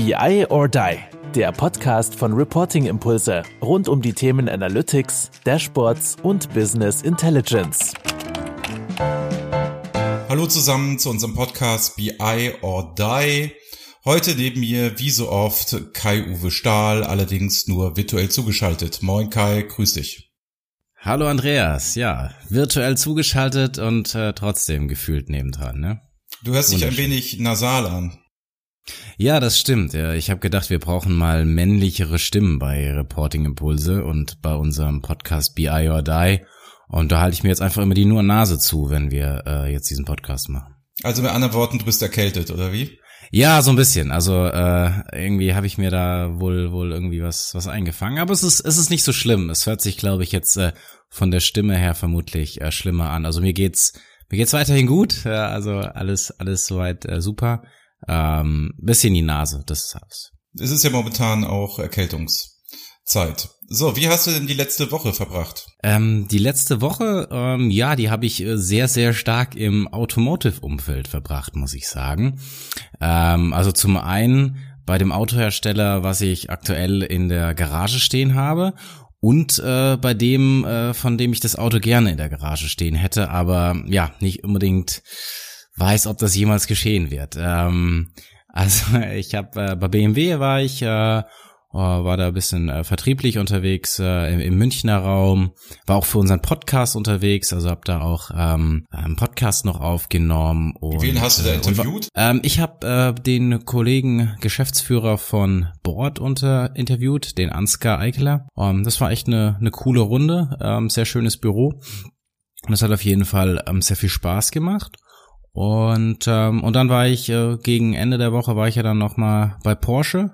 BI or Die, der Podcast von Reporting Impulse rund um die Themen Analytics, Dashboards und Business Intelligence. Hallo zusammen zu unserem Podcast BI or Die. Heute neben mir, wie so oft, Kai-Uwe Stahl, allerdings nur virtuell zugeschaltet. Moin Kai, grüß dich. Hallo Andreas, ja, virtuell zugeschaltet und äh, trotzdem gefühlt nebendran, ne? Du hörst dich ein wenig nasal an. Ja, das stimmt. Ja, ich habe gedacht, wir brauchen mal männlichere Stimmen bei Reporting Impulse und bei unserem Podcast BI or Die. Und da halte ich mir jetzt einfach immer die nur Nase zu, wenn wir äh, jetzt diesen Podcast machen. Also mit anderen Worten, du bist erkältet, oder wie? Ja, so ein bisschen. Also äh, irgendwie habe ich mir da wohl wohl irgendwie was was eingefangen. Aber es ist es ist nicht so schlimm. Es hört sich, glaube ich, jetzt äh, von der Stimme her vermutlich äh, schlimmer an. Also mir geht's mir geht's weiterhin gut. Ja, also alles alles soweit äh, super. Ähm, bisschen die Nase, das ist alles. Es ist ja momentan auch Erkältungszeit. So, wie hast du denn die letzte Woche verbracht? Ähm, die letzte Woche, ähm, ja, die habe ich äh, sehr, sehr stark im Automotive-Umfeld verbracht, muss ich sagen. Ähm, also zum einen bei dem Autohersteller, was ich aktuell in der Garage stehen habe und äh, bei dem, äh, von dem ich das Auto gerne in der Garage stehen hätte, aber ja, nicht unbedingt weiß, ob das jemals geschehen wird. Ähm, also ich habe äh, bei BMW war ich äh, oh, war da ein bisschen äh, vertrieblich unterwegs äh, im, im Münchner Raum, war auch für unseren Podcast unterwegs, also habe da auch ähm, einen Podcast noch aufgenommen. Und, Wen hast du da äh, interviewt? Und, ähm, ich habe äh, den Kollegen Geschäftsführer von Bord unter interviewt, den Ansgar Eichler. Ähm, das war echt eine, eine coole Runde, ähm, sehr schönes Büro. Und es hat auf jeden Fall ähm, sehr viel Spaß gemacht. Und ähm, und dann war ich äh, gegen Ende der Woche war ich ja dann noch mal bei Porsche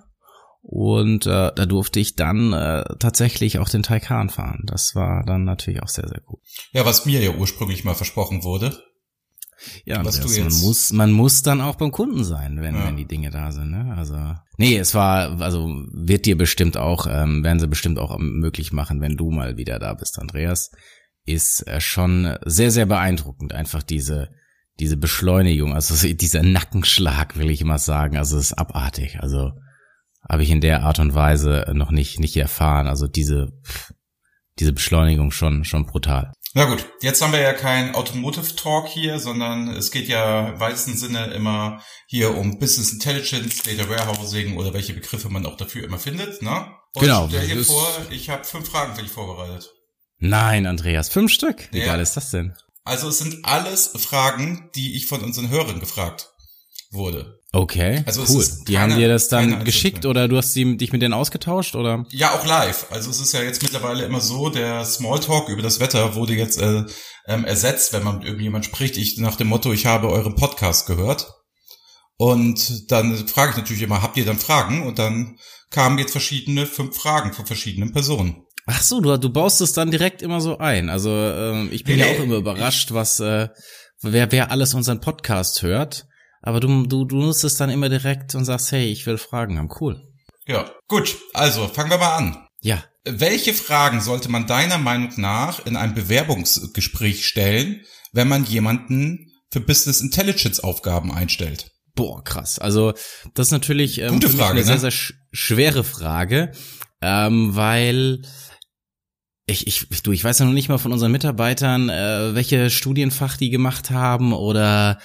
und äh, da durfte ich dann äh, tatsächlich auch den Taycan fahren. Das war dann natürlich auch sehr sehr cool. Ja, was mir ja ursprünglich mal versprochen wurde. Ja, was du jetzt man muss man muss dann auch beim Kunden sein, wenn ja. wenn die Dinge da sind. Ne? Also nee, es war also wird dir bestimmt auch ähm, werden sie bestimmt auch möglich machen, wenn du mal wieder da bist, Andreas. Ist äh, schon sehr sehr beeindruckend einfach diese diese Beschleunigung, also dieser Nackenschlag, will ich immer sagen, also es ist abartig. Also habe ich in der Art und Weise noch nicht nicht erfahren. Also diese diese Beschleunigung schon schon brutal. Na gut, jetzt haben wir ja kein Automotive Talk hier, sondern es geht ja im weitesten Sinne immer hier um Business Intelligence, Data Warehousing oder welche Begriffe man auch dafür immer findet, ne? Und genau. Stell dir vor, ich habe fünf Fragen für dich vorbereitet. Nein, Andreas, fünf Stück. Wie ja. geil ist das denn? Also es sind alles Fragen, die ich von unseren Hörern gefragt wurde. Okay, also cool. Die keine, haben dir das dann geschickt oder du hast sie, dich mit denen ausgetauscht oder? Ja, auch live. Also es ist ja jetzt mittlerweile immer so, der Smalltalk über das Wetter wurde jetzt äh, ähm, ersetzt, wenn man mit irgendjemand spricht. Ich nach dem Motto, ich habe euren Podcast gehört. Und dann frage ich natürlich immer, habt ihr dann Fragen? Und dann kamen jetzt verschiedene fünf Fragen von verschiedenen Personen. Ach so, du, du baust es dann direkt immer so ein. Also ähm, ich bin nee, ja auch immer überrascht, was äh, wer wer alles unseren Podcast hört. Aber du du du nutzt es dann immer direkt und sagst, hey, ich will Fragen haben. Cool. Ja, gut. Also fangen wir mal an. Ja. Welche Fragen sollte man deiner Meinung nach in einem Bewerbungsgespräch stellen, wenn man jemanden für Business Intelligence Aufgaben einstellt? Boah, krass. Also das ist natürlich ähm, Gute Frage, eine ne? sehr, sehr sch schwere Frage, ähm, weil ich, ich, du, ich weiß ja noch nicht mal von unseren Mitarbeitern, äh, welche Studienfach die gemacht haben oder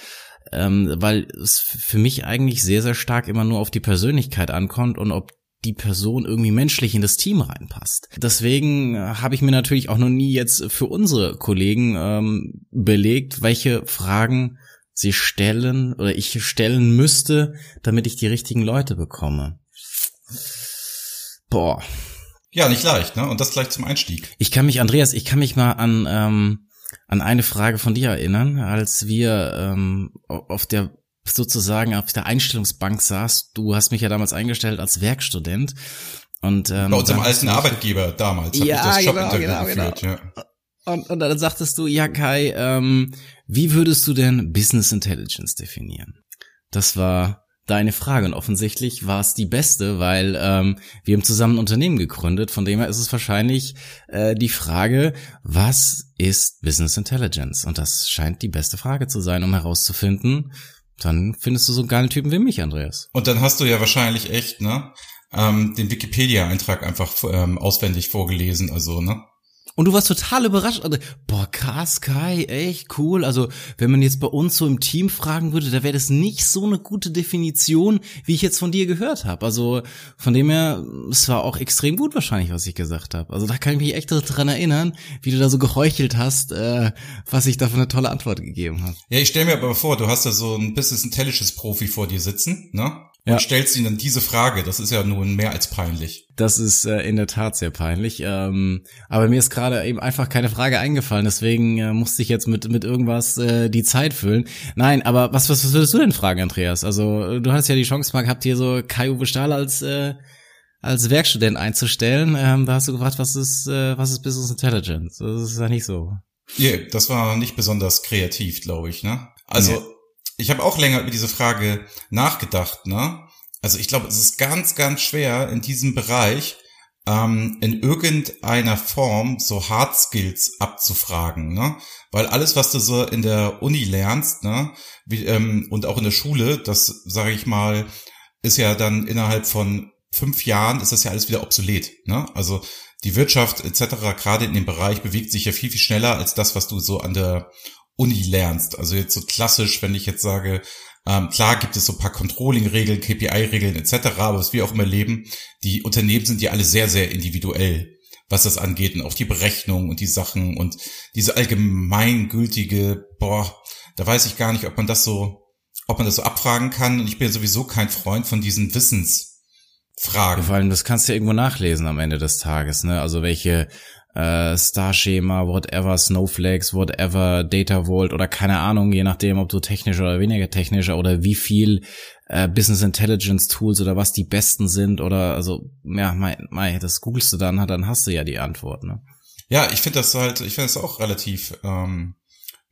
ähm, weil es für mich eigentlich sehr, sehr stark immer nur auf die Persönlichkeit ankommt und ob die Person irgendwie menschlich in das Team reinpasst. Deswegen habe ich mir natürlich auch noch nie jetzt für unsere Kollegen ähm, belegt, welche Fragen sie stellen oder ich stellen müsste, damit ich die richtigen Leute bekomme. Boah, ja, nicht leicht, ne? Und das gleich zum Einstieg. Ich kann mich, Andreas, ich kann mich mal an, ähm, an eine Frage von dir erinnern, als wir ähm, auf der sozusagen auf der Einstellungsbank saß. Du hast mich ja damals eingestellt als Werkstudent. Und, ähm, Bei unserem alten Arbeitgeber damals ja, ich das genau, genau, geführt, genau. Ja. Und, und dann sagtest du, ja Kai, ähm, wie würdest du denn Business Intelligence definieren? Das war deine Frage. Und offensichtlich war es die beste, weil ähm, wir haben zusammen ein Unternehmen gegründet. Von dem her ist es wahrscheinlich äh, die Frage, was ist Business Intelligence? Und das scheint die beste Frage zu sein, um herauszufinden, dann findest du so einen geilen Typen wie mich, Andreas. Und dann hast du ja wahrscheinlich echt, ne, ähm, den Wikipedia-Eintrag einfach ähm, auswendig vorgelesen, also, ne? Und du warst total überrascht. Also, boah, krass, Kai, echt cool. Also, wenn man jetzt bei uns so im Team fragen würde, da wäre das nicht so eine gute Definition, wie ich jetzt von dir gehört habe. Also, von dem her, es war auch extrem gut wahrscheinlich, was ich gesagt habe. Also, da kann ich mich echt dran erinnern, wie du da so geheuchelt hast, äh, was ich da für eine tolle Antwort gegeben habe. Ja, ich stelle mir aber vor, du hast da so ein Business Intelligence Profi vor dir sitzen, ne? Ja. und stellst ihnen dann diese Frage. Das ist ja nun mehr als peinlich. Das ist äh, in der Tat sehr peinlich. Ähm, aber mir ist gerade eben einfach keine Frage eingefallen, deswegen äh, musste ich jetzt mit mit irgendwas äh, die Zeit füllen. Nein, aber was was, was würdest du denn fragen, Andreas? Also du hast ja die Chance mal gehabt, hier so Kai-Uwe Stahl als äh, als Werkstudent einzustellen. Ähm, da hast du gefragt, was ist äh, was ist Business Intelligence? Das ist ja nicht so. Yeah, das war nicht besonders kreativ, glaube ich, ne? Also nee ich habe auch länger über diese Frage nachgedacht, ne? Also ich glaube, es ist ganz, ganz schwer in diesem Bereich ähm, in irgendeiner Form so Hard Skills abzufragen, ne? Weil alles, was du so in der Uni lernst, ne, wie, ähm, und auch in der Schule, das sage ich mal, ist ja dann innerhalb von fünf Jahren ist das ja alles wieder obsolet, ne? Also die Wirtschaft etc. gerade in dem Bereich bewegt sich ja viel viel schneller als das, was du so an der Uni lernst. Also jetzt so klassisch, wenn ich jetzt sage, ähm, klar gibt es so ein paar Controlling-Regeln, KPI-Regeln etc., aber was wir auch immer leben, die Unternehmen sind ja alle sehr, sehr individuell, was das angeht und auch die Berechnung und die Sachen und diese allgemeingültige, boah, da weiß ich gar nicht, ob man das so, ob man das so abfragen kann und ich bin sowieso kein Freund von diesen Wissensfragen. Vor allem, das kannst du ja irgendwo nachlesen am Ende des Tages, ne? Also welche äh, Starschema, whatever, Snowflakes, whatever, Data Vault oder keine Ahnung, je nachdem, ob du technisch oder weniger technischer oder wie viel äh, Business Intelligence Tools oder was die besten sind oder also ja, mei, mei, das googelst du dann, dann hast du ja die Antwort, ne? Ja, ich finde das halt, ich finde das auch relativ ähm,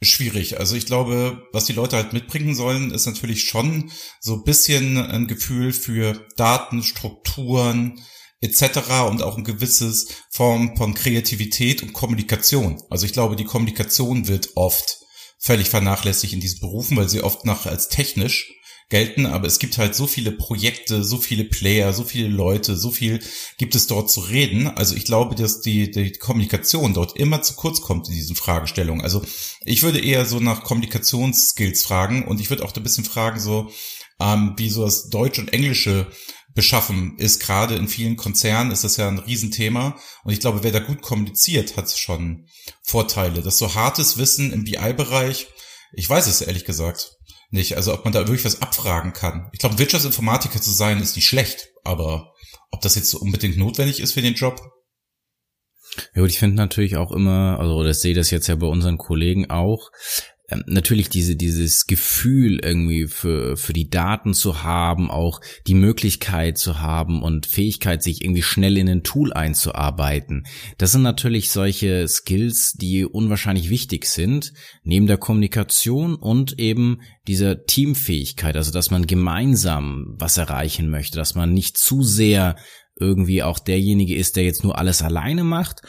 schwierig. Also ich glaube, was die Leute halt mitbringen sollen, ist natürlich schon so ein bisschen ein Gefühl für Daten, Strukturen, etc. und auch ein gewisses Form von Kreativität und Kommunikation. Also ich glaube, die Kommunikation wird oft völlig vernachlässigt in diesen Berufen, weil sie oft nach als technisch gelten, aber es gibt halt so viele Projekte, so viele Player, so viele Leute, so viel gibt es dort zu reden. Also ich glaube, dass die, die Kommunikation dort immer zu kurz kommt in diesen Fragestellungen. Also ich würde eher so nach Kommunikationsskills fragen und ich würde auch ein bisschen fragen, so ähm, wie so das Deutsch und Englische beschaffen ist. Gerade in vielen Konzernen ist das ja ein Riesenthema. Und ich glaube, wer da gut kommuniziert, hat schon Vorteile. Das so hartes Wissen im BI-Bereich, ich weiß es ehrlich gesagt nicht. Also ob man da wirklich was abfragen kann. Ich glaube, Wirtschaftsinformatiker zu sein, ist nicht schlecht. Aber ob das jetzt so unbedingt notwendig ist für den Job? Ja, und ich finde natürlich auch immer, also das sehe das jetzt ja bei unseren Kollegen auch, ähm, natürlich diese, dieses Gefühl irgendwie für, für die Daten zu haben, auch die Möglichkeit zu haben und Fähigkeit, sich irgendwie schnell in ein Tool einzuarbeiten. Das sind natürlich solche Skills, die unwahrscheinlich wichtig sind, neben der Kommunikation und eben dieser Teamfähigkeit, also dass man gemeinsam was erreichen möchte, dass man nicht zu sehr irgendwie auch derjenige ist, der jetzt nur alles alleine macht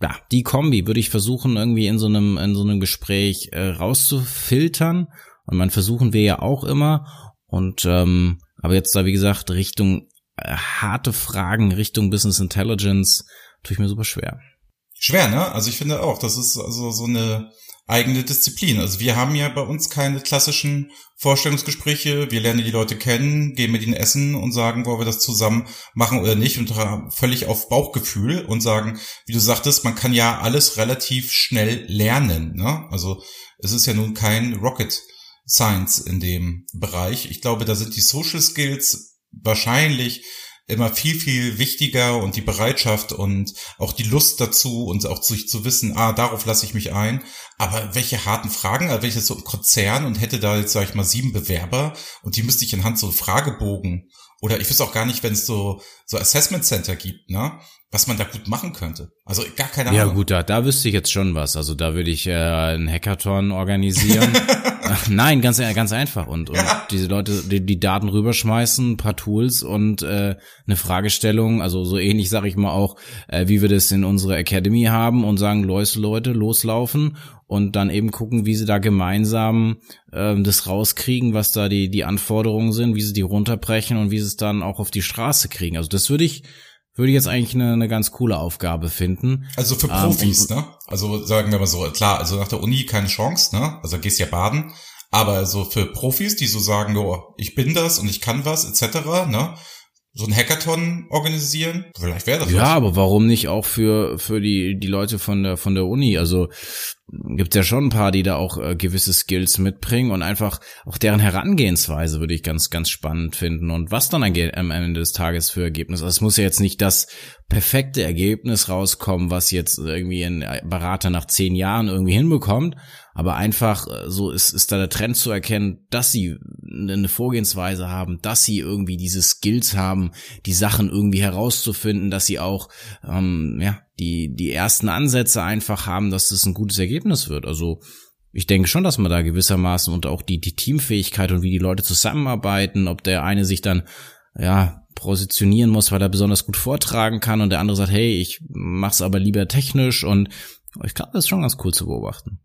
ja, die Kombi würde ich versuchen, irgendwie in so einem, in so einem Gespräch äh, rauszufiltern. Und man versuchen wir ja auch immer. Und ähm, aber jetzt da, wie gesagt, Richtung äh, harte Fragen, Richtung Business Intelligence, tue ich mir super schwer. Schwer, ne? Also ich finde auch, das ist also so eine eigene Disziplin. Also wir haben ja bei uns keine klassischen Vorstellungsgespräche. Wir lernen die Leute kennen, gehen mit ihnen essen und sagen, wollen wir das zusammen machen oder nicht und völlig auf Bauchgefühl und sagen, wie du sagtest, man kann ja alles relativ schnell lernen. Ne? Also es ist ja nun kein Rocket Science in dem Bereich. Ich glaube, da sind die Social Skills wahrscheinlich immer viel, viel wichtiger und die Bereitschaft und auch die Lust dazu und auch zu, zu wissen, ah, darauf lasse ich mich ein. Aber welche harten Fragen, also jetzt so im Konzern und hätte da jetzt, sag ich mal, sieben Bewerber und die müsste ich anhand so Fragebogen oder ich wüsste auch gar nicht, wenn es so, so Assessment Center gibt, ne? Was man da gut machen könnte. Also gar keine Ahnung. Ja gut, da, da wüsste ich jetzt schon was. Also da würde ich äh, einen Hackathon organisieren. Nein, ganz ganz einfach und, und ja. diese Leute die, die Daten rüberschmeißen, ein paar Tools und äh, eine Fragestellung, also so ähnlich sage ich mal auch, äh, wie wir das in unserer Academy haben und sagen, Leute, Leute, loslaufen und dann eben gucken, wie sie da gemeinsam äh, das rauskriegen, was da die die Anforderungen sind, wie sie die runterbrechen und wie sie es dann auch auf die Straße kriegen. Also das würde ich würde ich jetzt eigentlich eine, eine ganz coole Aufgabe finden. Also für ähm, Profis, ähm, ne? Also sagen wir mal so, klar, also nach der Uni keine Chance, ne? Also gehst ja baden. Aber so für Profis, die so sagen, oh, ich bin das und ich kann was, etc., ne? So ein Hackathon organisieren? Vielleicht wäre das Ja, was. aber warum nicht auch für für die die Leute von der von der Uni? Also gibt ja schon ein paar, die da auch äh, gewisse Skills mitbringen und einfach auch deren Herangehensweise würde ich ganz ganz spannend finden und was dann am Ende des Tages für Ergebnis. Also es muss ja jetzt nicht das perfekte Ergebnis rauskommen, was jetzt irgendwie ein Berater nach zehn Jahren irgendwie hinbekommt, aber einfach äh, so ist, ist da der Trend zu erkennen, dass sie eine Vorgehensweise haben, dass sie irgendwie diese Skills haben, die Sachen irgendwie herauszufinden, dass sie auch ähm, ja die die ersten Ansätze einfach haben, dass das ein gutes Ergebnis wird. Also ich denke schon, dass man da gewissermaßen und auch die die Teamfähigkeit und wie die Leute zusammenarbeiten, ob der eine sich dann ja positionieren muss, weil er besonders gut vortragen kann und der andere sagt, hey, ich mach's aber lieber technisch und ich glaube, das ist schon ganz cool zu beobachten.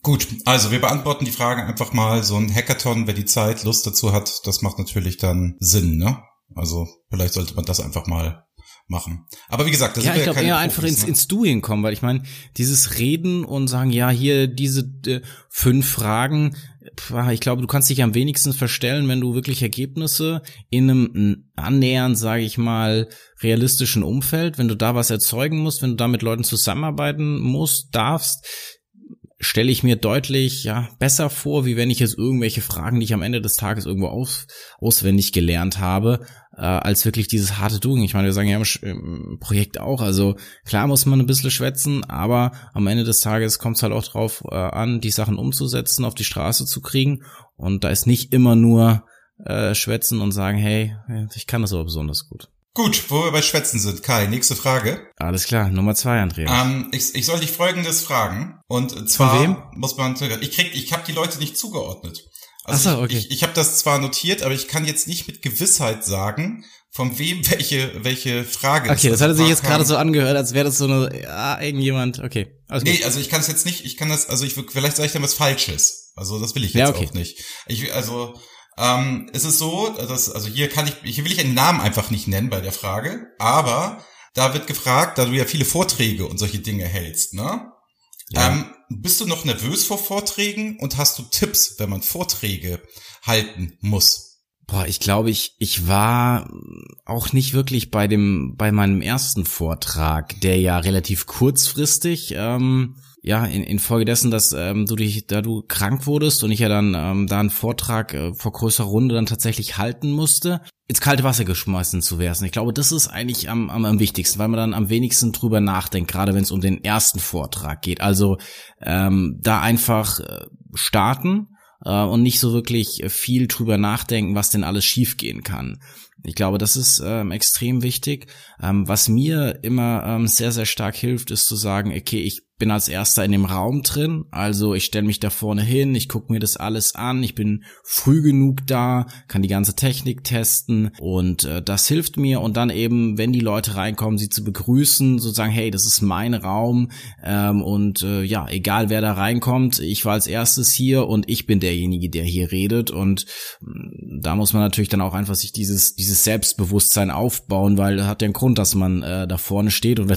Gut, also wir beantworten die Frage einfach mal. So ein Hackathon, wer die Zeit, Lust dazu hat, das macht natürlich dann Sinn, ne? Also vielleicht sollte man das einfach mal machen. Aber wie gesagt, das ja, ich glaube ja eher Profis, einfach ins, ne? ins Doing kommen, weil ich meine, dieses Reden und sagen, ja, hier diese äh, fünf Fragen, ich glaube, du kannst dich am wenigsten verstellen, wenn du wirklich Ergebnisse in einem annähernd, sage ich mal, realistischen Umfeld, wenn du da was erzeugen musst, wenn du da mit Leuten zusammenarbeiten musst, darfst, stelle ich mir deutlich ja besser vor, wie wenn ich jetzt irgendwelche Fragen, die ich am Ende des Tages irgendwo aus, auswendig gelernt habe, äh, als wirklich dieses harte Doing. Ich meine, wir sagen ja im, Projekt auch, also klar muss man ein bisschen schwätzen, aber am Ende des Tages kommt es halt auch drauf äh, an, die Sachen umzusetzen, auf die Straße zu kriegen und da ist nicht immer nur äh, schwätzen und sagen, hey, ich kann das aber besonders gut. Gut, wo wir bei Schwätzen sind. Kai, nächste Frage. Alles klar, Nummer zwei, Andreas. Ähm, ich, ich soll dich folgendes fragen. Und zwar Von wem? muss man, ich krieg, ich habe die Leute nicht zugeordnet. Also Ach so, okay. ich, ich, ich habe das zwar notiert, aber ich kann jetzt nicht mit Gewissheit sagen, von wem welche welche Frage Okay, das hatte sich jetzt gerade so angehört, als wäre das so eine ja, irgendjemand. Okay. Alles nee, gut. also ich kann es jetzt nicht, ich kann das also ich vielleicht sage ich dann was falsches. Also das will ich jetzt ja, okay. auch nicht. Ich also ähm, es ist so, dass, also hier kann ich, hier will ich einen Namen einfach nicht nennen bei der Frage, aber da wird gefragt, da du ja viele Vorträge und solche Dinge hältst, ne? Ja. Ähm, bist du noch nervös vor Vorträgen und hast du Tipps, wenn man Vorträge halten muss? Boah, ich glaube, ich, ich war auch nicht wirklich bei dem, bei meinem ersten Vortrag, der ja relativ kurzfristig ähm, ja, in, infolgedessen, dass ähm, du dich, da du krank wurdest und ich ja dann ähm, da einen Vortrag äh, vor größerer Runde dann tatsächlich halten musste, ins kalte Wasser geschmeißen zu werden. Ich glaube, das ist eigentlich am, am, am wichtigsten, weil man dann am wenigsten drüber nachdenkt, gerade wenn es um den ersten Vortrag geht. Also ähm, da einfach äh, starten äh, und nicht so wirklich viel drüber nachdenken, was denn alles schiefgehen kann. Ich glaube, das ist ähm, extrem wichtig. Ähm, was mir immer ähm, sehr, sehr stark hilft, ist zu sagen, okay, ich bin als erster in dem Raum drin, also ich stelle mich da vorne hin, ich gucke mir das alles an, ich bin früh genug da, kann die ganze Technik testen und äh, das hilft mir. Und dann eben, wenn die Leute reinkommen, sie zu begrüßen, sozusagen, hey, das ist mein Raum ähm, und äh, ja, egal wer da reinkommt, ich war als erstes hier und ich bin derjenige, der hier redet. Und äh, da muss man natürlich dann auch einfach sich dieses dieses Selbstbewusstsein aufbauen, weil hat ja einen Grund, dass man äh, da vorne steht und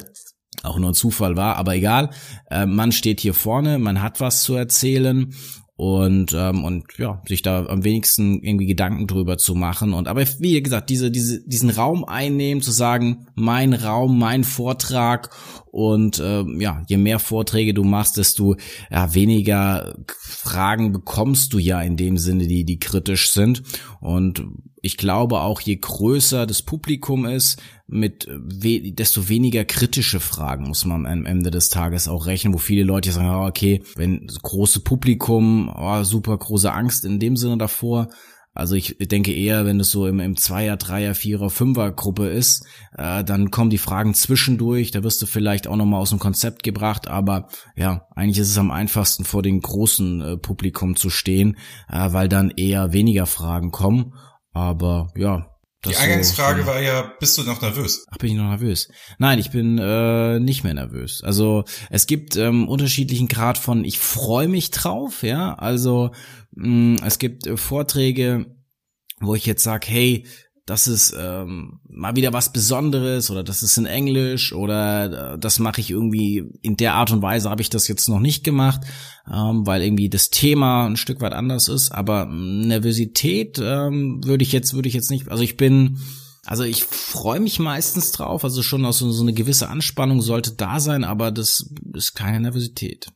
auch nur ein Zufall war, aber egal. Äh, man steht hier vorne, man hat was zu erzählen und ähm, und ja sich da am wenigsten irgendwie Gedanken drüber zu machen und aber wie gesagt diese diese diesen Raum einnehmen zu sagen mein Raum mein Vortrag und äh, ja je mehr Vorträge du machst desto ja, weniger Fragen bekommst du ja in dem Sinne die die kritisch sind und ich glaube auch, je größer das Publikum ist, mit we desto weniger kritische Fragen muss man am Ende des Tages auch rechnen, wo viele Leute sagen, oh, okay, wenn große Publikum, oh, super große Angst in dem Sinne davor, Also ich denke eher, wenn es so im, im Zweier, Dreier, Vierer, Fünfer Gruppe ist, äh, dann kommen die Fragen zwischendurch, da wirst du vielleicht auch nochmal aus dem Konzept gebracht, aber ja, eigentlich ist es am einfachsten vor dem großen äh, Publikum zu stehen, äh, weil dann eher weniger Fragen kommen. Aber ja, die Eingangsfrage so, war ja, bist du noch nervös? Ach, bin ich noch nervös? Nein, ich bin äh, nicht mehr nervös. Also es gibt ähm, unterschiedlichen Grad von, ich freue mich drauf, ja. Also mh, es gibt äh, Vorträge, wo ich jetzt sage, hey, das ist ähm, mal wieder was Besonderes oder das ist in Englisch oder äh, das mache ich irgendwie in der Art und Weise habe ich das jetzt noch nicht gemacht, ähm, weil irgendwie das Thema ein Stück weit anders ist. Aber Nervosität ähm, würde ich jetzt würde ich jetzt nicht. Also ich bin also ich freue mich meistens drauf, also schon aus so, so eine gewisse Anspannung sollte da sein, aber das ist keine Nervosität.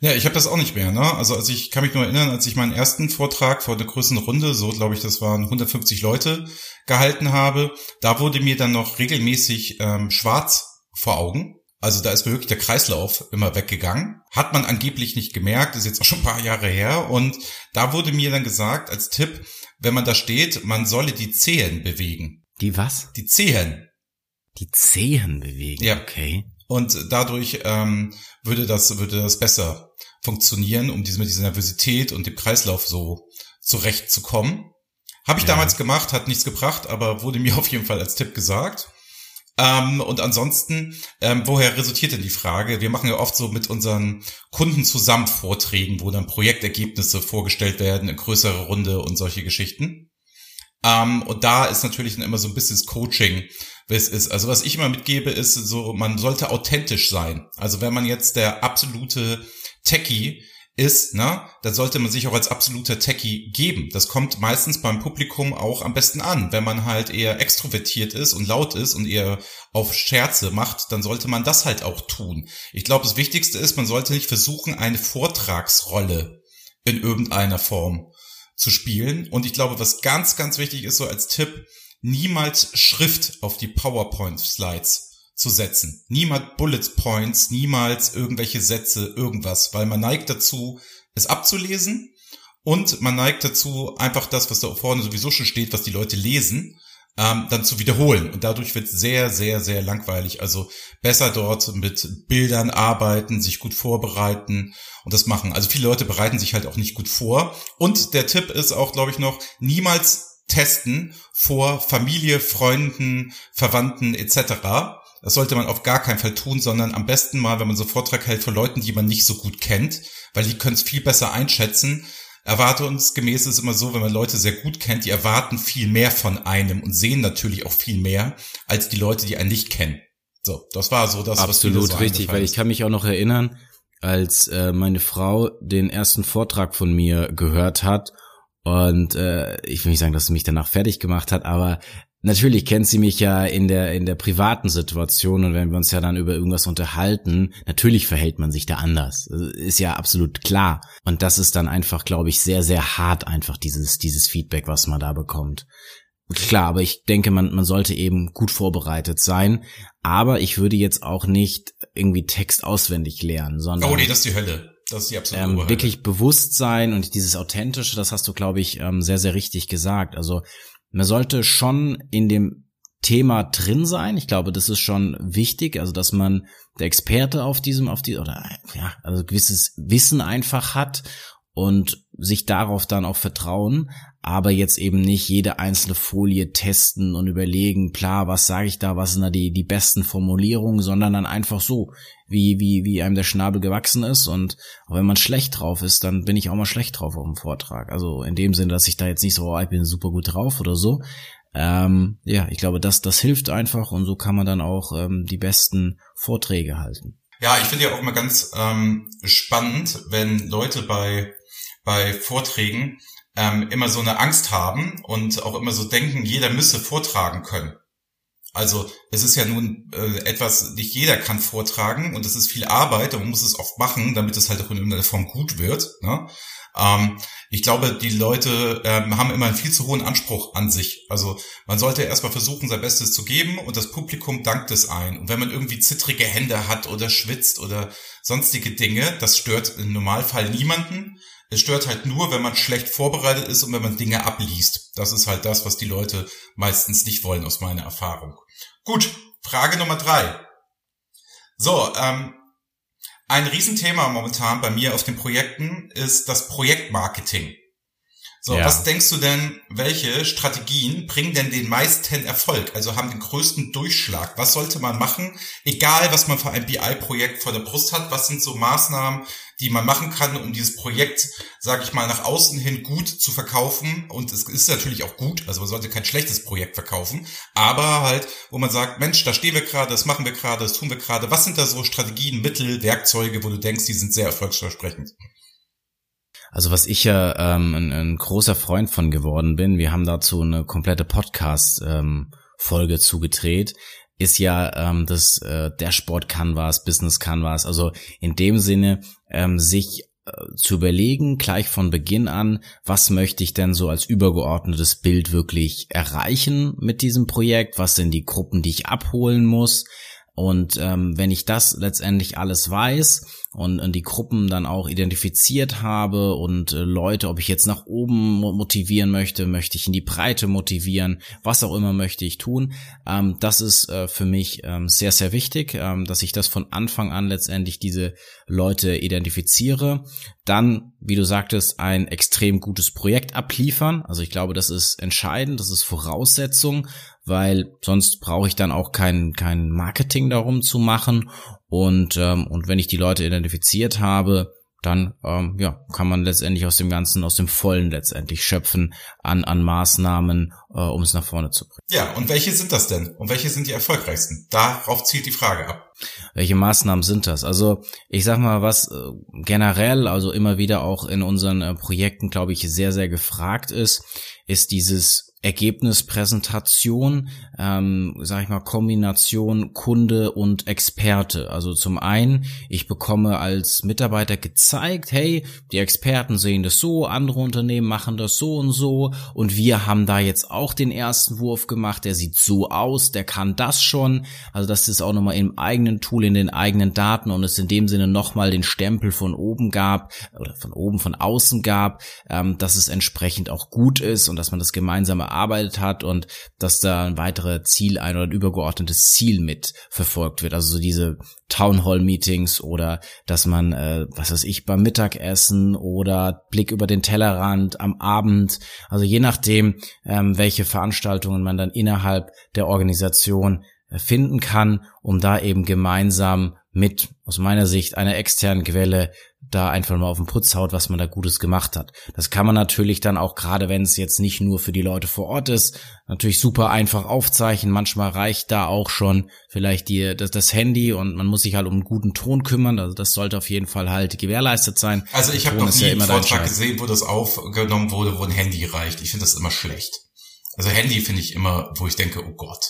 Ja, ich habe das auch nicht mehr. Ne? Also, also ich kann mich nur erinnern, als ich meinen ersten Vortrag vor der größeren Runde, so glaube ich, das waren 150 Leute, gehalten habe, da wurde mir dann noch regelmäßig ähm, schwarz vor Augen. Also da ist mir wirklich der Kreislauf immer weggegangen. Hat man angeblich nicht gemerkt, ist jetzt auch schon ein paar Jahre her. Und da wurde mir dann gesagt als Tipp, wenn man da steht, man solle die Zehen bewegen. Die was? Die Zehen. Die Zehen bewegen. Ja. Okay. Und dadurch ähm, würde das würde das besser funktionieren, um diese, mit dieser Nervosität und dem Kreislauf so zurechtzukommen. Habe ich ja. damals gemacht, hat nichts gebracht, aber wurde mir auf jeden Fall als Tipp gesagt. Ähm, und ansonsten, ähm, woher resultiert denn die Frage? Wir machen ja oft so mit unseren Kunden zusammen Vorträgen, wo dann Projektergebnisse vorgestellt werden in größerer Runde und solche Geschichten. Ähm, und da ist natürlich dann immer so ein bisschen das Coaching, was ist. Also was ich immer mitgebe, ist so, man sollte authentisch sein. Also wenn man jetzt der absolute Techie ist, ne, da sollte man sich auch als absoluter Techie geben. Das kommt meistens beim Publikum auch am besten an. Wenn man halt eher extrovertiert ist und laut ist und eher auf Scherze macht, dann sollte man das halt auch tun. Ich glaube, das Wichtigste ist, man sollte nicht versuchen, eine Vortragsrolle in irgendeiner Form zu spielen. Und ich glaube, was ganz, ganz wichtig ist, so als Tipp, niemals Schrift auf die PowerPoint-Slides zu setzen. Niemals Bullet Points, niemals irgendwelche Sätze, irgendwas, weil man neigt dazu, es abzulesen und man neigt dazu, einfach das, was da vorne sowieso schon steht, was die Leute lesen, ähm, dann zu wiederholen. Und dadurch wird sehr, sehr, sehr langweilig. Also besser dort mit Bildern arbeiten, sich gut vorbereiten und das machen. Also viele Leute bereiten sich halt auch nicht gut vor. Und der Tipp ist auch, glaube ich, noch, niemals testen vor Familie, Freunden, Verwandten etc das sollte man auf gar keinen Fall tun, sondern am besten mal, wenn man so Vortrag hält von Leuten, die man nicht so gut kennt, weil die können es viel besser einschätzen. Erwartungsgemäß ist immer so, wenn man Leute sehr gut kennt, die erwarten viel mehr von einem und sehen natürlich auch viel mehr als die Leute, die einen nicht kennen. So, das war so das, Absolut was so richtig, weil ich kann mich auch noch erinnern, als äh, meine Frau den ersten Vortrag von mir gehört hat und äh, ich will nicht sagen, dass sie mich danach fertig gemacht hat, aber Natürlich kennt sie mich ja in der, in der privaten Situation und wenn wir uns ja dann über irgendwas unterhalten, natürlich verhält man sich da anders. Ist ja absolut klar. Und das ist dann einfach, glaube ich, sehr, sehr hart einfach dieses, dieses Feedback, was man da bekommt. Klar, aber ich denke, man, man sollte eben gut vorbereitet sein. Aber ich würde jetzt auch nicht irgendwie Text auswendig lernen, sondern. Oh nee, das ist die Hölle. Das ist die absolute ähm, Wirklich Bewusstsein und dieses Authentische, das hast du, glaube ich, ähm, sehr, sehr richtig gesagt. Also man sollte schon in dem Thema drin sein. Ich glaube, das ist schon wichtig, also dass man der Experte auf diesem, auf die, oder ja, also gewisses Wissen einfach hat und sich darauf dann auch vertrauen, aber jetzt eben nicht jede einzelne Folie testen und überlegen, klar, was sage ich da, was sind da die, die besten Formulierungen, sondern dann einfach so, wie, wie, wie einem der Schnabel gewachsen ist und auch wenn man schlecht drauf ist, dann bin ich auch mal schlecht drauf auf dem Vortrag. Also in dem Sinne, dass ich da jetzt nicht so, oh, ich bin super gut drauf oder so. Ähm, ja, ich glaube, das, das hilft einfach und so kann man dann auch ähm, die besten Vorträge halten. Ja, ich finde ja auch immer ganz ähm, spannend, wenn Leute bei bei Vorträgen ähm, immer so eine Angst haben und auch immer so denken, jeder müsse vortragen können. Also es ist ja nun äh, etwas, nicht jeder kann vortragen und es ist viel Arbeit und man muss es oft machen, damit es halt auch in irgendeiner Form gut wird. Ne? Ähm, ich glaube, die Leute ähm, haben immer einen viel zu hohen Anspruch an sich. Also man sollte erstmal versuchen, sein Bestes zu geben und das Publikum dankt es ein. Und wenn man irgendwie zittrige Hände hat oder schwitzt oder sonstige Dinge, das stört im Normalfall niemanden Es stört halt nur, wenn man schlecht vorbereitet ist und wenn man Dinge abliest. Das ist halt das, was die Leute meistens nicht wollen, aus meiner Erfahrung. Gut, Frage Nummer drei. So, ähm, ein Riesenthema momentan bei mir auf den Projekten ist das Projektmarketing. So, ja. was denkst du denn, welche Strategien bringen denn den meisten Erfolg, also haben den größten Durchschlag? Was sollte man machen, egal was man für ein BI-Projekt vor der Brust hat? Was sind so Maßnahmen, die man machen kann, um dieses Projekt, sage ich mal, nach außen hin gut zu verkaufen? Und es ist natürlich auch gut, also man sollte kein schlechtes Projekt verkaufen, aber halt, wo man sagt, Mensch, da stehen wir gerade, das machen wir gerade, das tun wir gerade. Was sind da so Strategien, Mittel, Werkzeuge, wo du denkst, die sind sehr erfolgsversprechend? Also was ich ja ähm, ein, ein großer Freund von geworden bin, wir haben dazu eine komplette Podcast-Folge ähm, zugedreht, ist ja ähm, das äh, Dashboard Canvas, Business Canvas. Also in dem Sinne ähm, sich äh, zu überlegen, gleich von Beginn an, was möchte ich denn so als übergeordnetes Bild wirklich erreichen mit diesem Projekt? Was sind die Gruppen, die ich abholen muss? Und ähm, wenn ich das letztendlich alles weiß und, und die Gruppen dann auch identifiziert habe und äh, Leute, ob ich jetzt nach oben motivieren möchte, möchte ich in die Breite motivieren, was auch immer möchte ich tun, ähm, das ist äh, für mich ähm, sehr, sehr wichtig, ähm, dass ich das von Anfang an letztendlich diese Leute identifiziere. Dann, wie du sagtest, ein extrem gutes Projekt abliefern. Also ich glaube, das ist entscheidend, das ist Voraussetzung weil sonst brauche ich dann auch kein, kein Marketing darum zu machen. Und, ähm, und wenn ich die Leute identifiziert habe, dann ähm, ja, kann man letztendlich aus dem Ganzen, aus dem Vollen letztendlich schöpfen an, an Maßnahmen, äh, um es nach vorne zu bringen. Ja, und welche sind das denn? Und welche sind die erfolgreichsten? Darauf zielt die Frage ab. Welche Maßnahmen sind das? Also ich sag mal, was äh, generell, also immer wieder auch in unseren äh, Projekten, glaube ich, sehr, sehr gefragt ist, ist dieses Ergebnispräsentation, ähm, sage ich mal, Kombination Kunde und Experte. Also zum einen, ich bekomme als Mitarbeiter gezeigt, hey, die Experten sehen das so, andere Unternehmen machen das so und so und wir haben da jetzt auch den ersten Wurf gemacht, der sieht so aus, der kann das schon. Also das ist auch nochmal im eigenen Tool, in den eigenen Daten und es in dem Sinne nochmal den Stempel von oben gab oder von oben, von außen gab, ähm, dass es entsprechend auch gut ist und dass man das gemeinsame erarbeitet hat und dass da ein weiteres Ziel ein oder ein übergeordnetes Ziel mit verfolgt wird. Also so diese Town Hall Meetings oder dass man, äh, was weiß ich, beim Mittagessen oder Blick über den Tellerrand am Abend, also je nachdem, ähm, welche Veranstaltungen man dann innerhalb der Organisation äh, finden kann, um da eben gemeinsam mit, aus meiner Sicht, einer externen Quelle da einfach mal auf den Putz haut, was man da Gutes gemacht hat. Das kann man natürlich dann auch, gerade wenn es jetzt nicht nur für die Leute vor Ort ist, natürlich super einfach aufzeichnen. Manchmal reicht da auch schon vielleicht die, das, das Handy und man muss sich halt um einen guten Ton kümmern. Also das sollte auf jeden Fall halt gewährleistet sein. Also ich habe noch nie ja einen Vortrag gesehen, wo das aufgenommen wurde, wo ein Handy reicht. Ich finde das immer schlecht. Also Handy finde ich immer, wo ich denke, oh Gott.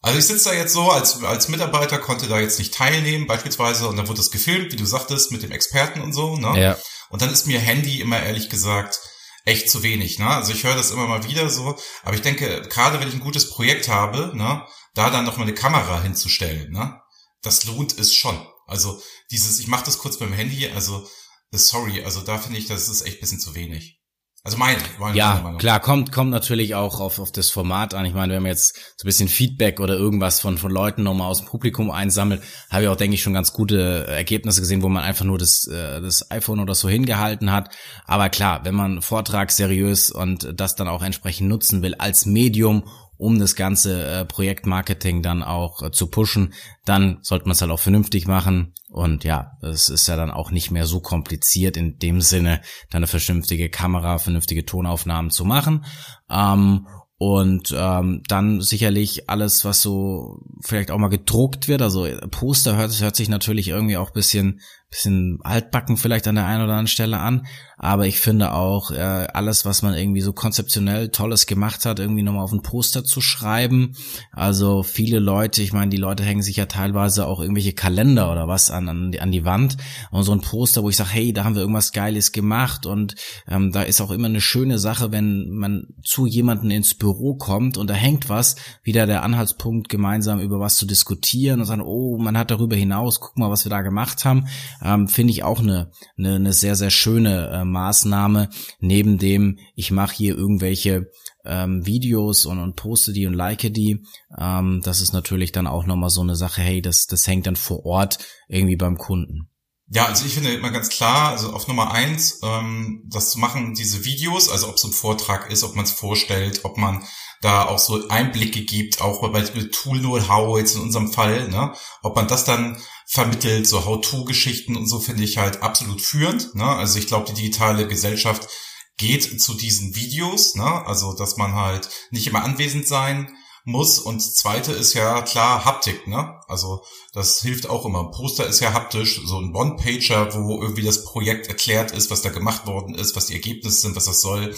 Also ich sitze da jetzt so als, als Mitarbeiter, konnte da jetzt nicht teilnehmen beispielsweise und dann wurde das gefilmt, wie du sagtest, mit dem Experten und so. Ne? Ja. Und dann ist mir Handy immer ehrlich gesagt echt zu wenig. Ne? Also ich höre das immer mal wieder so, aber ich denke, gerade wenn ich ein gutes Projekt habe, ne, da dann noch mal eine Kamera hinzustellen, ne, das lohnt es schon. Also dieses, ich mache das kurz beim Handy, also sorry, also da finde ich, das ist echt bisschen zu wenig. Also mein, mein ja, klar, kommt kommt natürlich auch auf, auf das Format an. Ich meine, wenn man jetzt so ein bisschen Feedback oder irgendwas von von Leuten nochmal aus dem Publikum einsammelt, habe ich auch, denke ich, schon ganz gute Ergebnisse gesehen, wo man einfach nur das, äh, das iPhone oder so hingehalten hat. Aber klar, wenn man Vortrag seriös und das dann auch entsprechend nutzen will als Medium, um das ganze äh, Projektmarketing dann auch äh, zu pushen, dann sollte man es halt auch vernünftig machen. Und ja, es ist ja dann auch nicht mehr so kompliziert in dem Sinne, dann eine vernünftige Kamera, vernünftige Tonaufnahmen zu machen. Ähm, und ähm, dann sicherlich alles, was so vielleicht auch mal gedruckt wird. Also Poster hört, hört sich natürlich irgendwie auch bisschen bisschen altbacken vielleicht an der einen oder anderen Stelle an, aber ich finde auch äh, alles, was man irgendwie so konzeptionell Tolles gemacht hat, irgendwie nochmal auf ein Poster zu schreiben. Also viele Leute, ich meine, die Leute hängen sich ja teilweise auch irgendwelche Kalender oder was an, an, die, an die Wand und so ein Poster, wo ich sage, hey, da haben wir irgendwas Geiles gemacht und ähm, da ist auch immer eine schöne Sache, wenn man zu jemanden ins Büro kommt und da hängt was, wieder der Anhaltspunkt, gemeinsam über was zu diskutieren und sagen, oh, man hat darüber hinaus, guck mal, was wir da gemacht haben. ähm, finde ich auch eine, eine, eine sehr, sehr schöne äh, Maßnahme, neben dem, ich mache hier irgendwelche ähm, Videos und, und poste die und like die. Ähm, das ist natürlich dann auch nochmal so eine Sache, hey, das, das hängt dann vor Ort irgendwie beim Kunden. Ja, also ich finde immer ganz klar, also auf Nummer eins, ähm, das machen, diese Videos, also ob es ein Vortrag ist, ob man es vorstellt, ob man da auch so Einblicke gibt, auch bei Tool Know-how jetzt in unserem Fall, ne, ob man das dann vermittelt, so How-to-Geschichten und so finde ich halt absolut führend, ne, also ich glaube, die digitale Gesellschaft geht zu diesen Videos, ne, also dass man halt nicht immer anwesend sein muss. Und zweite ist ja klar Haptik, ne? Also das hilft auch immer. Poster ist ja haptisch, so ein One-Pager, wo irgendwie das Projekt erklärt ist, was da gemacht worden ist, was die Ergebnisse sind, was das soll,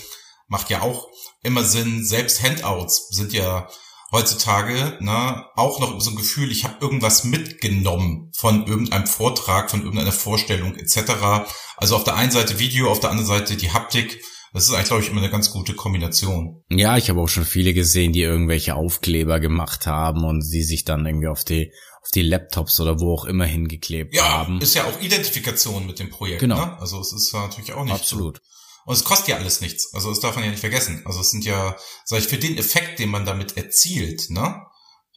macht ja auch immer Sinn. Selbst Handouts sind ja heutzutage ne, auch noch so ein Gefühl, ich habe irgendwas mitgenommen von irgendeinem Vortrag, von irgendeiner Vorstellung etc. Also auf der einen Seite Video, auf der anderen Seite die Haptik das ist eigentlich, glaube ich, immer eine ganz gute Kombination. Ja, ich habe auch schon viele gesehen, die irgendwelche Aufkleber gemacht haben und sie sich dann irgendwie auf die auf die Laptops oder wo auch immer hingeklebt ja, haben. Ja, ist ja auch Identifikation mit dem Projekt. Genau. Ne? Also es ist natürlich auch nicht Absolut. So. Und es kostet ja alles nichts. Also das darf man ja nicht vergessen. Also es sind ja, sag ich, für den Effekt, den man damit erzielt, ne,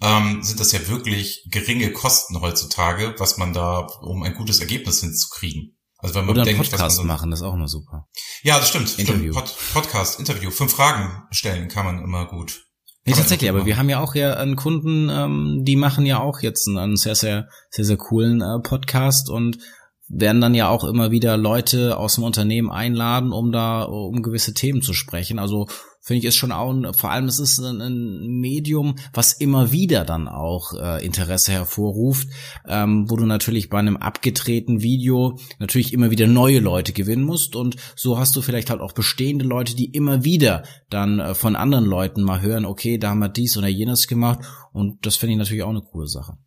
ähm, sind das ja wirklich geringe Kosten heutzutage, was man da, um ein gutes Ergebnis hinzukriegen. Also wenn man Oder denkt, Podcast so machen, das ist auch immer super. Ja, das stimmt. Interview. Stimmt. Pod Podcast, Interview. Fünf Fragen stellen kann man immer gut. Nee, tatsächlich, aber wir haben ja auch ja einen Kunden, ähm, die machen ja auch jetzt einen sehr, sehr, sehr, sehr coolen äh, Podcast und werden dann ja auch immer wieder Leute aus dem Unternehmen einladen, um da um gewisse Themen zu sprechen. Also finde ich ist schon auch ein, vor allem es ist ein, ein Medium, was immer wieder dann auch äh, Interesse hervorruft, ähm, wo du natürlich bei einem abgedrehten Video natürlich immer wieder neue Leute gewinnen musst und so hast du vielleicht halt auch bestehende Leute, die immer wieder dann äh, von anderen Leuten mal hören, okay, da haben wir dies oder jenes gemacht und das finde ich natürlich auch eine coole Sache.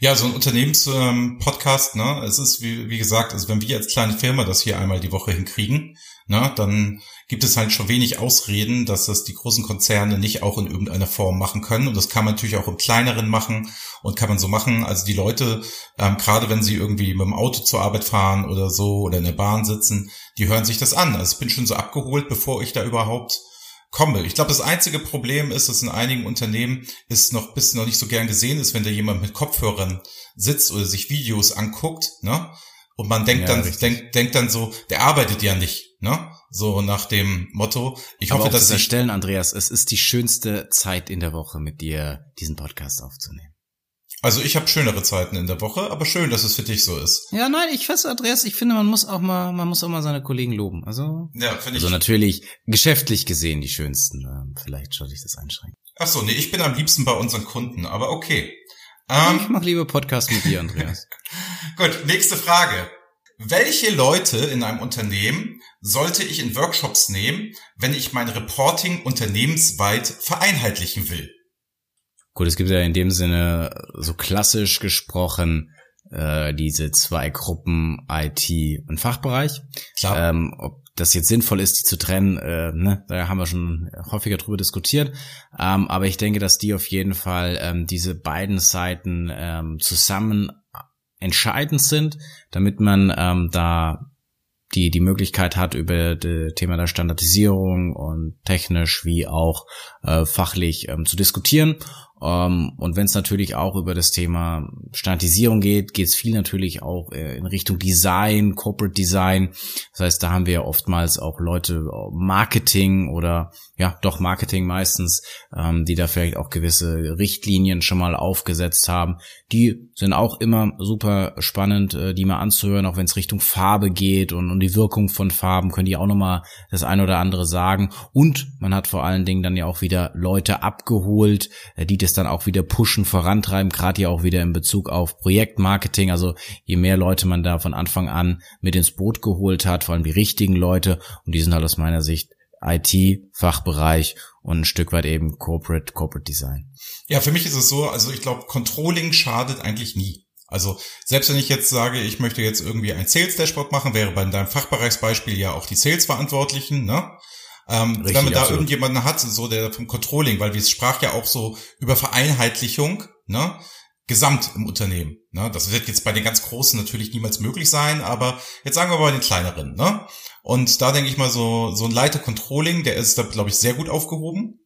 Ja, so ein Unternehmenspodcast, ähm, ne, es ist wie, wie gesagt, also wenn wir als kleine Firma das hier einmal die Woche hinkriegen, ne, dann gibt es halt schon wenig Ausreden, dass das die großen Konzerne nicht auch in irgendeiner Form machen können. Und das kann man natürlich auch im kleineren machen und kann man so machen. Also die Leute, ähm, gerade wenn sie irgendwie mit dem Auto zur Arbeit fahren oder so oder in der Bahn sitzen, die hören sich das an. Also ich bin schon so abgeholt, bevor ich da überhaupt komme. Ich glaube, das einzige Problem ist, dass in einigen Unternehmen es noch bis noch nicht so gern gesehen ist, wenn da jemand mit Kopfhörern sitzt oder sich Videos anguckt, ne? Und man denkt ja, dann, denkt, denkt dann so, der arbeitet ja nicht, ne? So nach dem Motto. Ich Aber hoffe, dass Sie stellen, Andreas, es ist die schönste Zeit in der Woche, mit dir diesen Podcast aufzunehmen. Also ich habe schönere Zeiten in der Woche, aber schön, dass es für dich so ist. Ja, nein, ich weiß, Andreas, ich finde, man muss auch mal, man muss auch mal seine Kollegen loben. Also, ja, finde ich. Also natürlich geschäftlich gesehen die schönsten. Ähm, vielleicht sollte ich das einschränken. Ach so, nee, ich bin am liebsten bei unseren Kunden, aber okay. Ähm, ich mache lieber Podcast mit dir, Andreas. Gut, nächste Frage. Welche Leute in einem Unternehmen sollte ich in Workshops nehmen, wenn ich mein Reporting unternehmensweit vereinheitlichen will? Gut, es gibt ja in dem Sinne so klassisch gesprochen äh, diese zwei Gruppen IT und Fachbereich. Klar. Ähm, ob das jetzt sinnvoll ist, die zu trennen, äh, ne, da haben wir schon häufiger drüber diskutiert. Ähm, aber ich denke, dass die auf jeden Fall ähm, diese beiden Seiten ähm, zusammen entscheidend sind, damit man ähm, da die die Möglichkeit hat, über das Thema der Standardisierung und technisch wie auch äh, fachlich ähm, zu diskutieren und wenn es natürlich auch über das Thema Standardisierung geht, geht es viel natürlich auch äh, in Richtung Design, Corporate Design. Das heißt, da haben wir oftmals auch Leute Marketing oder ja, doch Marketing meistens, ähm, die da vielleicht auch gewisse Richtlinien schon mal aufgesetzt haben. Die sind auch immer super spannend, äh, die mal anzuhören, auch wenn es Richtung Farbe geht und, und die Wirkung von Farben, können die auch nochmal das eine oder andere sagen. Und man hat vor allen Dingen dann ja auch wieder Leute abgeholt, äh, die das es dann auch wieder pushen, vorantreiben, gerade ja auch wieder in Bezug auf Projektmarketing. Also je mehr Leute man da von Anfang an mit ins Boot geholt hat, vor allem die richtigen Leute, und die sind halt aus meiner Sicht IT, Fachbereich und ein Stück weit eben Corporate, Corporate Design. Ja, für mich ist es so, also ich glaube, Controlling schadet eigentlich nie. Also selbst wenn ich jetzt sage, ich möchte jetzt irgendwie ein Sales Dashboard machen, wäre bei deinem Fachbereichsbeispiel ja auch die Sales Verantwortlichen, ne? Ähm, Richtig, wenn man da absolut. irgendjemanden hat, so der vom Controlling, weil wir sprach ja auch so über Vereinheitlichung, ne? gesamt im Unternehmen. Ne? Das wird jetzt bei den ganz Großen natürlich niemals möglich sein, aber jetzt sagen wir mal bei den kleineren. Ne? Und da denke ich mal so, so ein Leiter Controlling, der ist da, glaube ich, sehr gut aufgehoben.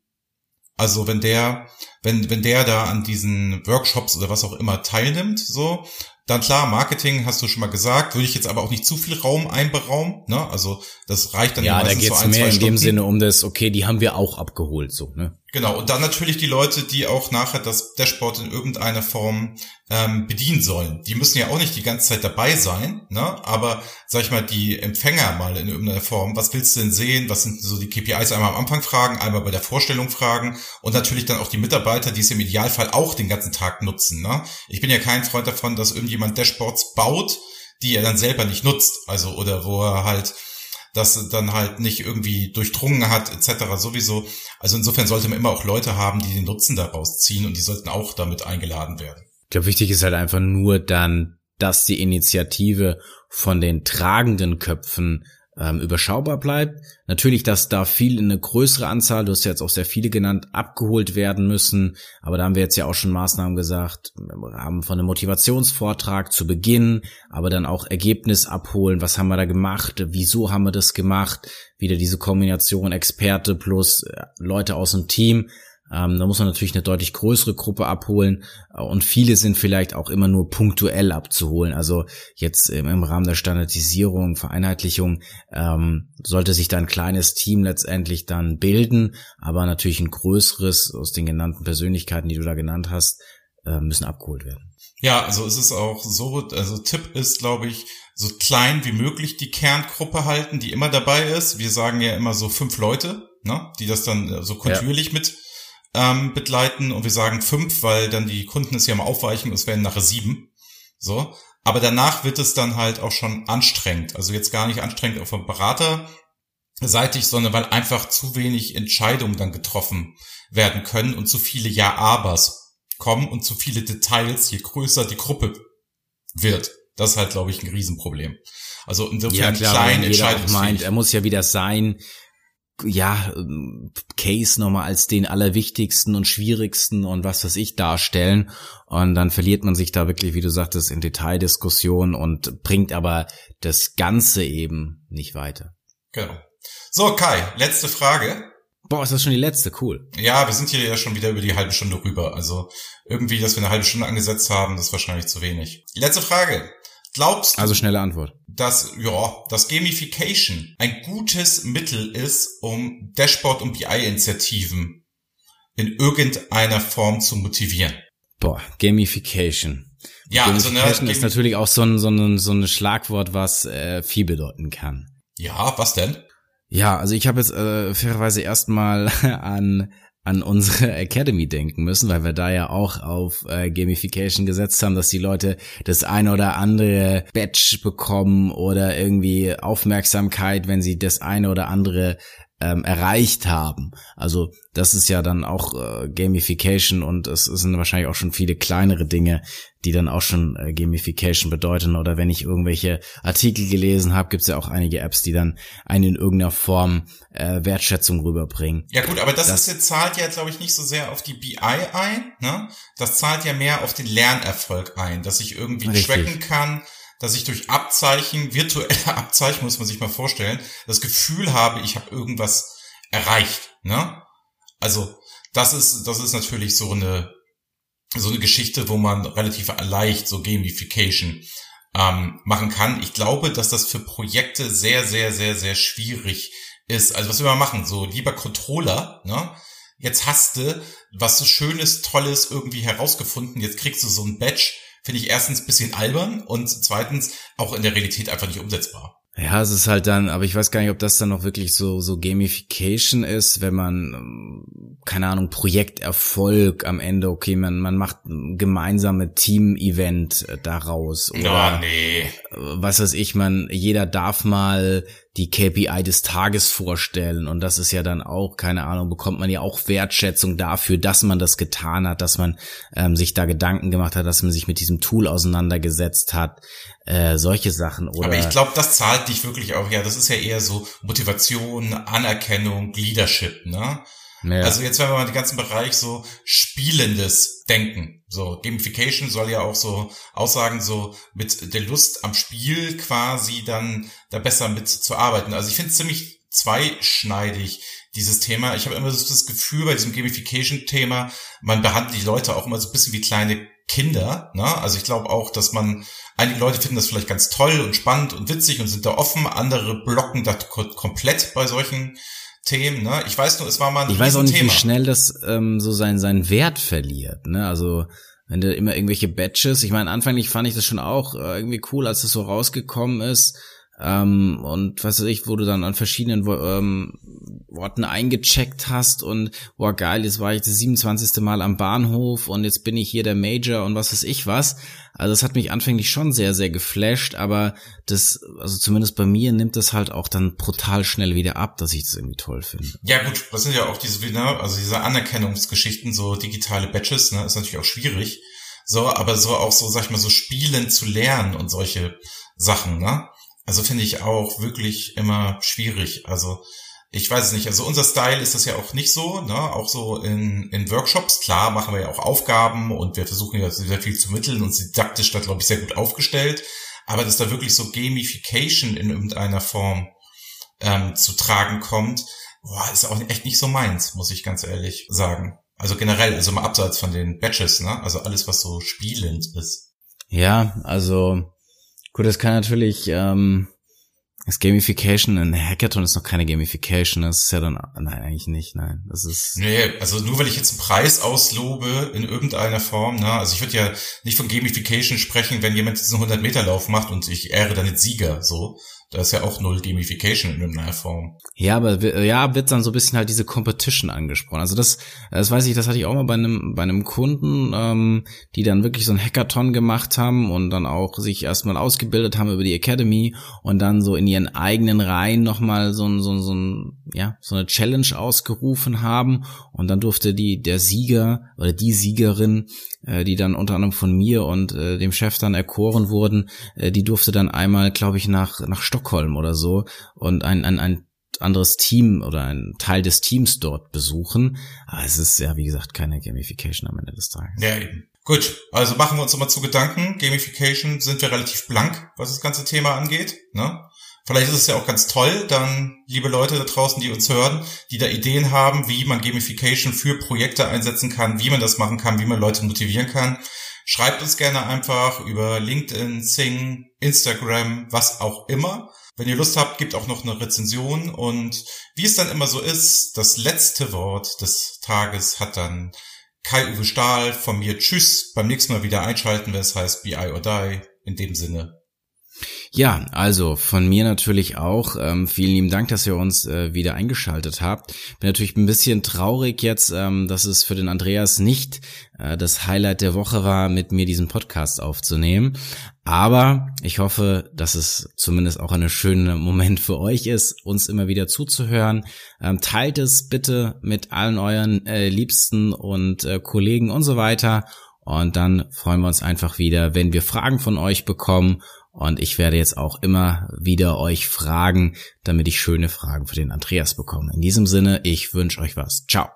Also wenn der, wenn, wenn der da an diesen Workshops oder was auch immer teilnimmt, so, dann klar, Marketing hast du schon mal gesagt, würde ich jetzt aber auch nicht zu viel Raum einberaumen, ne? Also das reicht dann ja, da geht's so ein, mehr in dem Sinne um das, okay, die haben wir auch abgeholt, so, ne? Genau, und dann natürlich die Leute, die auch nachher das Dashboard in irgendeiner Form ähm, bedienen sollen. Die müssen ja auch nicht die ganze Zeit dabei sein, ne? aber sag ich mal, die Empfänger mal in irgendeiner Form, was willst du denn sehen, was sind so die KPIs, einmal am Anfang fragen, einmal bei der Vorstellung fragen und natürlich dann auch die Mitarbeiter, die es im Idealfall auch den ganzen Tag nutzen. Ne? Ich bin ja kein Freund davon, dass irgendjemand Dashboards baut, die er dann selber nicht nutzt, also oder wo er halt das dann halt nicht irgendwie durchdrungen hat, etc. sowieso. Also insofern sollte man immer auch Leute haben, die den Nutzen daraus ziehen und die sollten auch damit eingeladen werden. Ich glaube, wichtig ist halt einfach nur dann, dass die Initiative von den tragenden Köpfen ähm, überschaubar bleibt. Natürlich, dass da viel in eine größere Anzahl, du hast ja jetzt auch sehr viele genannt, abgeholt werden müssen. Aber da haben wir jetzt ja auch schon Maßnahmen gesagt, im Rahmen von einem Motivationsvortrag zu Beginn, aber dann auch Ergebnis abholen. Was haben wir da gemacht? Wieso haben wir das gemacht? Wieder diese Kombination Experte plus äh, Leute aus dem Team. Ähm, da muss man natürlich eine deutlich größere Gruppe abholen äh, und viele sind vielleicht auch immer nur punktuell abzuholen. Also jetzt im, Rahmen der Standardisierung, Vereinheitlichung ähm, sollte sich da ein kleines Team letztendlich dann bilden, aber natürlich ein größeres aus den genannten Persönlichkeiten, die du da genannt hast, äh, müssen abgeholt werden. Ja, also es ist auch so, also Tipp ist, glaube ich, so klein wie möglich die Kerngruppe halten, die immer dabei ist. Wir sagen ja immer so fünf Leute, ne, die das dann äh, so kontinuierlich ja. mit ähm, begleiten und wir sagen fünf, weil dann die Kunden es ja mal aufweichen und es werden nachher sieben. So. Aber danach wird es dann halt auch schon anstrengend. Also jetzt gar nicht anstrengend auf dem Berater seitig, sondern weil einfach zu wenig Entscheidungen dann getroffen werden können und zu viele Ja-Abers kommen und zu viele Details, je größer die Gruppe wird. Das ist halt, glaube ich, ein Riesenproblem. Also insofern ja, klar, klein Entscheidungsfähig. meint, er muss ja wieder sein, ja, Case nochmal als den allerwichtigsten und schwierigsten und was weiß ich darstellen. Und dann verliert man sich da wirklich, wie du sagtest, in Detaildiskussionen und bringt aber das Ganze eben nicht weiter. Genau. So, Kai, letzte Frage. Boah, ist das schon die letzte? Cool. Ja, wir sind hier ja schon wieder über die halbe Stunde rüber. Also irgendwie, dass wir eine halbe Stunde angesetzt haben, das ist wahrscheinlich zu wenig. Letzte Frage. Glaubst du, also schnelle Antwort. dass ja, dass Gamification ein gutes Mittel ist, um Dashboard und BI-Initiativen in irgendeiner Form zu motivieren? Boah, Gamification. Ja, Gamification also ne, ist natürlich auch so ein, so ein, so ein Schlagwort, was äh, viel bedeuten kann. Ja, was denn? Ja, also ich habe jetzt äh, fairerweise erstmal an an unsere Academy denken müssen, weil wir da ja auch auf äh, Gamification gesetzt haben, dass die Leute das eine oder andere Badge bekommen oder irgendwie Aufmerksamkeit, wenn sie das eine oder andere ähm, erreicht haben. Also das ist ja dann auch äh, Gamification und es sind wahrscheinlich auch schon viele kleinere Dinge, die dann auch schon äh, Gamification bedeuten. Oder wenn ich irgendwelche Artikel gelesen habe, gibt es ja auch einige Apps, die dann einen in irgendeiner Form äh, Wertschätzung rüberbringen. Ja gut, aber das, das ist jetzt zahlt ja, glaube ich, nicht so sehr auf die BI ein. Ne? Das zahlt ja mehr auf den Lernerfolg ein, dass ich irgendwie richtig. tracken kann, dass ich durch Abzeichen, virtuelle Abzeichen, muss man sich mal vorstellen, das Gefühl habe, ich habe irgendwas erreicht. Ne? Also das ist, das ist natürlich so eine, so eine Geschichte, wo man relativ leicht so Gamification ähm, machen kann. Ich glaube, dass das für Projekte sehr, sehr, sehr, sehr schwierig ist. Also was wir mal machen, so lieber Controller, ne? Jetzt hast du was so Schönes, Tolles irgendwie herausgefunden. Jetzt kriegst du so ein Badge finde ich erstens bisschen albern und zweitens auch in der Realität einfach nicht umsetzbar. Ja, es ist halt dann, aber ich weiß gar nicht, ob das dann noch wirklich so so Gamification ist, wenn man ähm, keine Ahnung Projekterfolg am Ende, okay, man man macht ein gemeinsame Team-Event äh, daraus oder ja, nee. was weiß ich, man jeder darf mal die KPI des Tages vorstellen. Und das ist ja dann auch, keine Ahnung, bekommt man ja auch Wertschätzung dafür, dass man das getan hat, dass man ähm, sich da Gedanken gemacht hat, dass man sich mit diesem Tool auseinandergesetzt hat. Äh, solche Sachen. Oder Aber ich glaube, das zahlt dich wirklich auch, ja, das ist ja eher so Motivation, Anerkennung, Leadership, ne? Ja. Also jetzt, wenn wir mal den ganzen Bereich so spielendes Denken, so Gamification soll ja auch so Aussagen so mit der Lust am Spiel quasi dann da besser mit zu arbeiten. Also ich finde es ziemlich zweischneidig, dieses Thema. Ich habe immer so das Gefühl bei diesem Gamification-Thema, man behandelt die Leute auch immer so ein bisschen wie kleine Kinder. Ne? Also ich glaube auch, dass man, einige Leute finden das vielleicht ganz toll und spannend und witzig und sind da offen, andere blocken das komplett bei solchen Themen. Ne? Ich weiß nur, es war mal ein Ich weiß auch nicht, Thema. wie schnell das ähm, so seinen seinen Wert verliert. Ne? Also wenn du immer irgendwelche Badges, ich meine, anfänglich fand ich das schon auch äh, irgendwie cool, als das so rausgekommen ist ähm, und was weiß ich, wo du dann an verschiedenen ähm, Worten eingecheckt hast und boah geil, jetzt war ich das 27. Mal am Bahnhof und jetzt bin ich hier der Major und was weiß ich was. Also das hat mich anfänglich schon sehr, sehr geflasht, aber das, also zumindest bei mir nimmt das halt auch dann brutal schnell wieder ab, dass ich das irgendwie toll finde. Ja gut, das sind ja auch diese, ne, also diese Anerkennungsgeschichten, so digitale Badges, ne, ist natürlich auch schwierig. So, aber so auch so, sag ich mal, so spielen zu lernen und solche Sachen, ne? Also finde ich auch wirklich immer schwierig. Also ich weiß es nicht. Also unser Style ist das ja auch nicht so, ne? Auch so in, in Workshops. Klar machen wir ja auch Aufgaben und wir versuchen ja sehr viel zu mitteln und didaktisch da, glaube ich, sehr gut aufgestellt. Aber dass da wirklich so Gamification in irgendeiner Form ähm, zu tragen kommt, boah, ist auch echt nicht so meins, muss ich ganz ehrlich sagen. Also generell, also mal abseits von den Badges, ne? Also alles, was so spielend ist. Ja, also Gut, das kann natürlich, ähm, das Gamification, ein Hackathon ist noch keine Gamification, das ist ja dann, nein, eigentlich nicht, nein, das ist. Nee, also nur weil ich jetzt einen Preis auslobe in irgendeiner Form, ne, also ich würde ja nicht von Gamification sprechen, wenn jemand diesen 100 Meter Lauf macht und ich ehre dann den Sieger, so, da ist ja auch null Gamification in irgendeiner Form. Ja, aber ja, wird dann so ein bisschen halt diese Competition angesprochen. Also das, das weiß ich, das hatte ich auch mal bei einem, bei einem Kunden, ähm, die dann wirklich so ein Hackathon gemacht haben und dann auch sich erstmal ausgebildet haben über die Academy und dann so in ihren eigenen Reihen nochmal so ein, so, so ein, ja, so eine Challenge ausgerufen haben und dann durfte die, der Sieger oder die Siegerin äh, die dann unter anderem von mir und äh, dem Chef dann erkoren wurden, äh, die durfte dann einmal, glaube ich, nach, nach oder so und ein, ein, ein anderes Team oder ein Teil des Teams dort besuchen. Aber es ist ja, wie gesagt, keine Gamification am Ende des Tages. Ja, eben. Gut, also machen wir uns nochmal zu Gedanken. Gamification sind wir relativ blank, was das ganze Thema angeht. Ne? Vielleicht ist es ja auch ganz toll, dann, liebe Leute da draußen, die uns hören, die da Ideen haben, wie man Gamification für Projekte einsetzen kann, wie man das machen kann, wie man Leute motivieren kann. Schreibt uns gerne einfach über LinkedIn, Sing, Instagram, was auch immer. Wenn ihr Lust habt, gebt auch noch eine Rezension und wie es dann immer so ist, das letzte Wort des Tages hat dann Kai-Uwe Stahl von mir. Tschüss, beim nächsten Mal wieder einschalten, wenn es heißt BI or Die. In dem Sinne, ja, also von mir natürlich auch. Ähm, vielen lieben Dank, dass ihr uns äh, wieder eingeschaltet habt. Bin natürlich ein bisschen traurig jetzt, ähm, dass es für den Andreas nicht äh, das Highlight der Woche war, mit mir diesen Podcast aufzunehmen. Aber ich hoffe, dass es zumindest auch ein schöner Moment für euch ist, uns immer wieder zuzuhören. Ähm, teilt es bitte mit allen euren äh, Liebsten und äh, Kollegen und so weiter. Und dann freuen wir uns einfach wieder, wenn wir Fragen von euch bekommen und ich werde jetzt auch immer wieder euch fragen, damit ich schöne Fragen für den Andreas bekomme. In diesem Sinne, ich wünsche euch was. Ciao.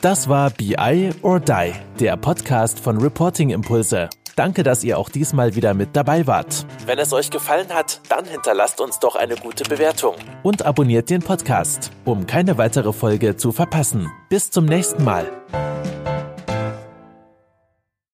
Das war BI or Die, der Podcast von Reporting Impulse. Danke, dass ihr auch diesmal wieder mit dabei wart. Wenn es euch gefallen hat, dann hinterlasst uns doch eine gute Bewertung und abonniert den Podcast, um keine weitere Folge zu verpassen. Bis zum nächsten Mal.